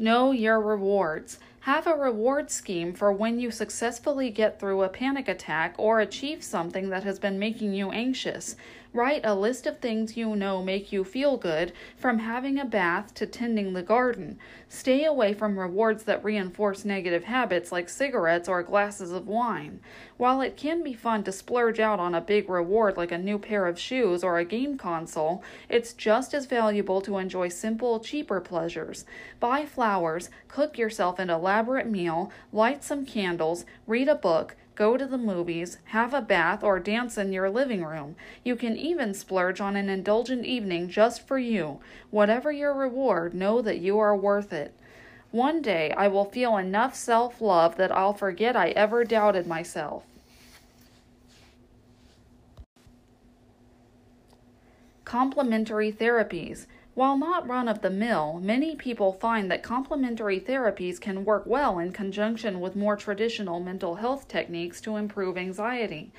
Know your rewards. Have a reward scheme for when you successfully get through a panic attack or achieve something that has been making you anxious. Write a list of things you know make you feel good, from having a bath to tending the garden. Stay away from rewards that reinforce negative habits like cigarettes or glasses of wine. While it can be fun to splurge out on a big reward like a new pair of shoes or a game console, it's just as valuable to enjoy simple, cheaper pleasures. Buy flowers, cook yourself an elaborate meal, light some candles, read a book, go to the movies, have a bath, or dance in your living room. You can even splurge on an indulgent evening just for you. Whatever your reward, know that you are worth it. One day I will feel enough self love that I'll forget I ever doubted myself. Complementary therapies. While not run of the mill, many people find that complementary therapies can work well in conjunction with more traditional mental health techniques to improve anxiety.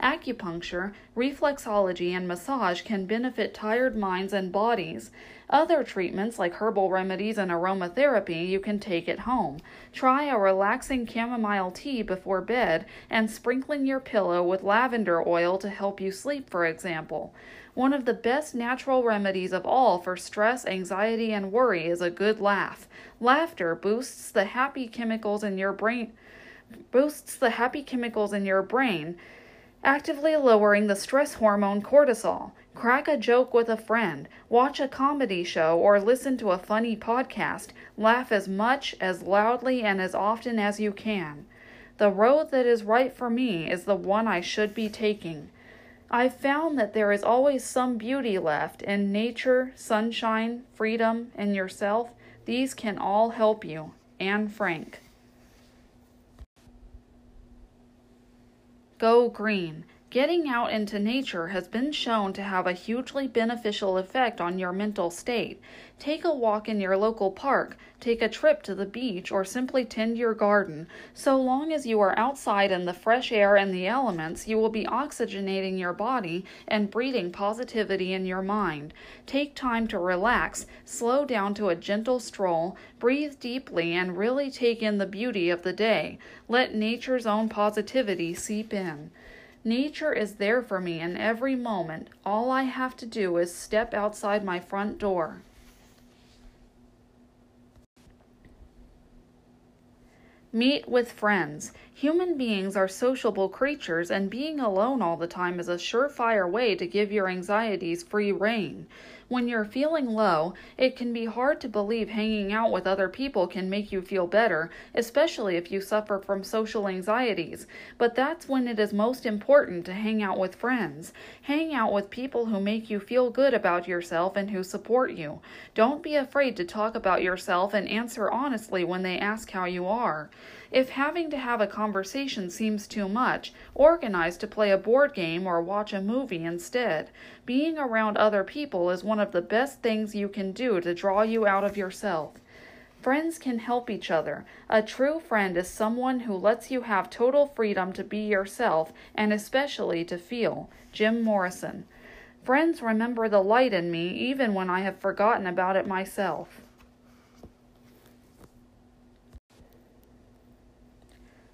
Acupuncture, reflexology, and massage can benefit tired minds and bodies. Other treatments, like herbal remedies and aromatherapy, you can take at home. Try a relaxing chamomile tea before bed and sprinkling your pillow with lavender oil to help you sleep, for example. One of the best natural remedies of all for stress, anxiety, and worry is a good laugh. Laughter boosts the happy chemicals in your brain boosts the happy chemicals in your brain, actively lowering the stress hormone cortisol. Crack a joke with a friend, watch a comedy show, or listen to a funny podcast. Laugh as much, as loudly, and as often as you can. The road that is right for me is the one I should be taking. I've found that there is always some beauty left in nature, sunshine, freedom, and yourself. These can all help you. Anne Frank. Go green. Getting out into nature has been shown to have a hugely beneficial effect on your mental state. Take a walk in your local park, take a trip to the beach, or simply tend your garden. So long as you are outside in the fresh air and the elements, you will be oxygenating your body and breathing positivity in your mind. Take time to relax, slow down to a gentle stroll, breathe deeply, and really take in the beauty of the day. Let nature's own positivity seep in. Nature is there for me in every moment. All I have to do is step outside my front door. Meet with friends. Human beings are sociable creatures, and being alone all the time is a surefire way to give your anxieties free rein. When you're feeling low, it can be hard to believe hanging out with other people can make you feel better, especially if you suffer from social anxieties. But that's when it is most important to hang out with friends. Hang out with people who make you feel good about yourself and who support you. Don't be afraid to talk about yourself and answer honestly when they ask how you are. If having to have a conversation seems too much, organize to play a board game or watch a movie instead. Being around other people is one of the best things you can do to draw you out of yourself. Friends can help each other. A true friend is someone who lets you have total freedom to be yourself and especially to feel. Jim Morrison. Friends remember the light in me even when I have forgotten about it myself.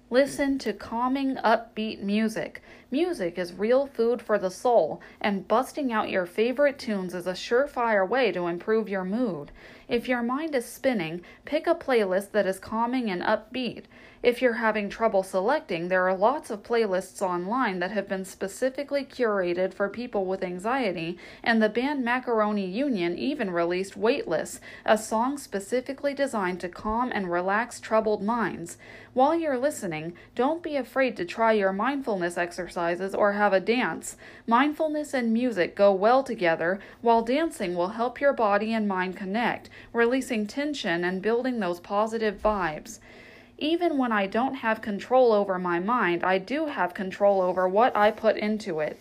Listen to calming, upbeat music. Music is real food for the soul, and busting out your favorite tunes is a surefire way to improve your mood. If your mind is spinning, pick a playlist that is calming and upbeat. If you're having trouble selecting, there are lots of playlists online that have been specifically curated for people with anxiety, and the band Marconi Union even released Weightless, a song specifically designed to calm and relax troubled minds. While you're listening, don't be afraid to try your mindfulness exercises or have a dance. Mindfulness and music go well together, while dancing will help your body and mind connect, releasing tension and building those positive vibes. Even when I don't have control over my mind, I do have control over what I put into it.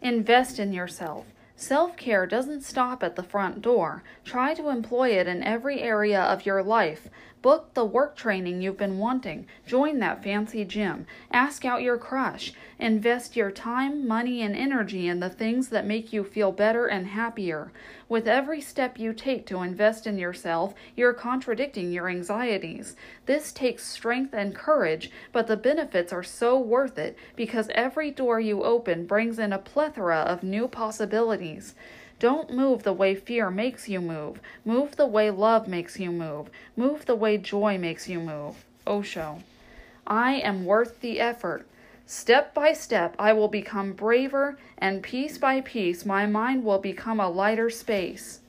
Invest in yourself. Self care doesn't stop at the front door. Try to employ it in every area of your life. Book the work training you've been wanting. Join that fancy gym. Ask out your crush. Invest your time, money, and energy in the things that make you feel better and happier. With every step you take to invest in yourself, you're contradicting your anxieties. This takes strength and courage, but the benefits are so worth it because every door you open brings in a plethora of new possibilities. Don't move the way fear makes you move. Move the way love makes you move. Move the way joy makes you move. Osho. I am worth the effort. Step by step, I will become braver, and piece by piece, my mind will become a lighter space.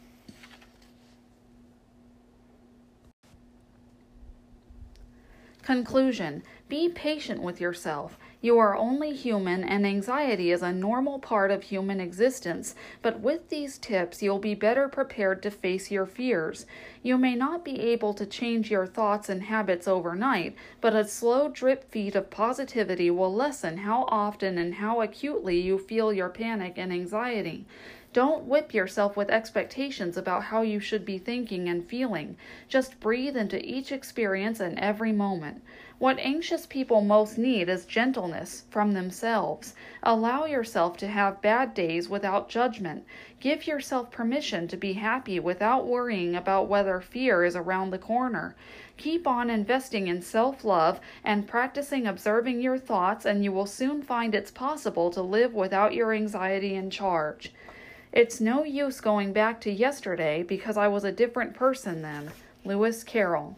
Conclusion Be patient with yourself. You are only human, and anxiety is a normal part of human existence. But with these tips, you'll be better prepared to face your fears. You may not be able to change your thoughts and habits overnight, but a slow drip feed of positivity will lessen how often and how acutely you feel your panic and anxiety. Don't whip yourself with expectations about how you should be thinking and feeling. Just breathe into each experience and every moment. What anxious people most need is gentleness from themselves. Allow yourself to have bad days without judgment. Give yourself permission to be happy without worrying about whether fear is around the corner. Keep on investing in self love and practicing observing your thoughts, and you will soon find it's possible to live without your anxiety in charge. It's no use going back to yesterday because I was a different person then. Lewis Carroll.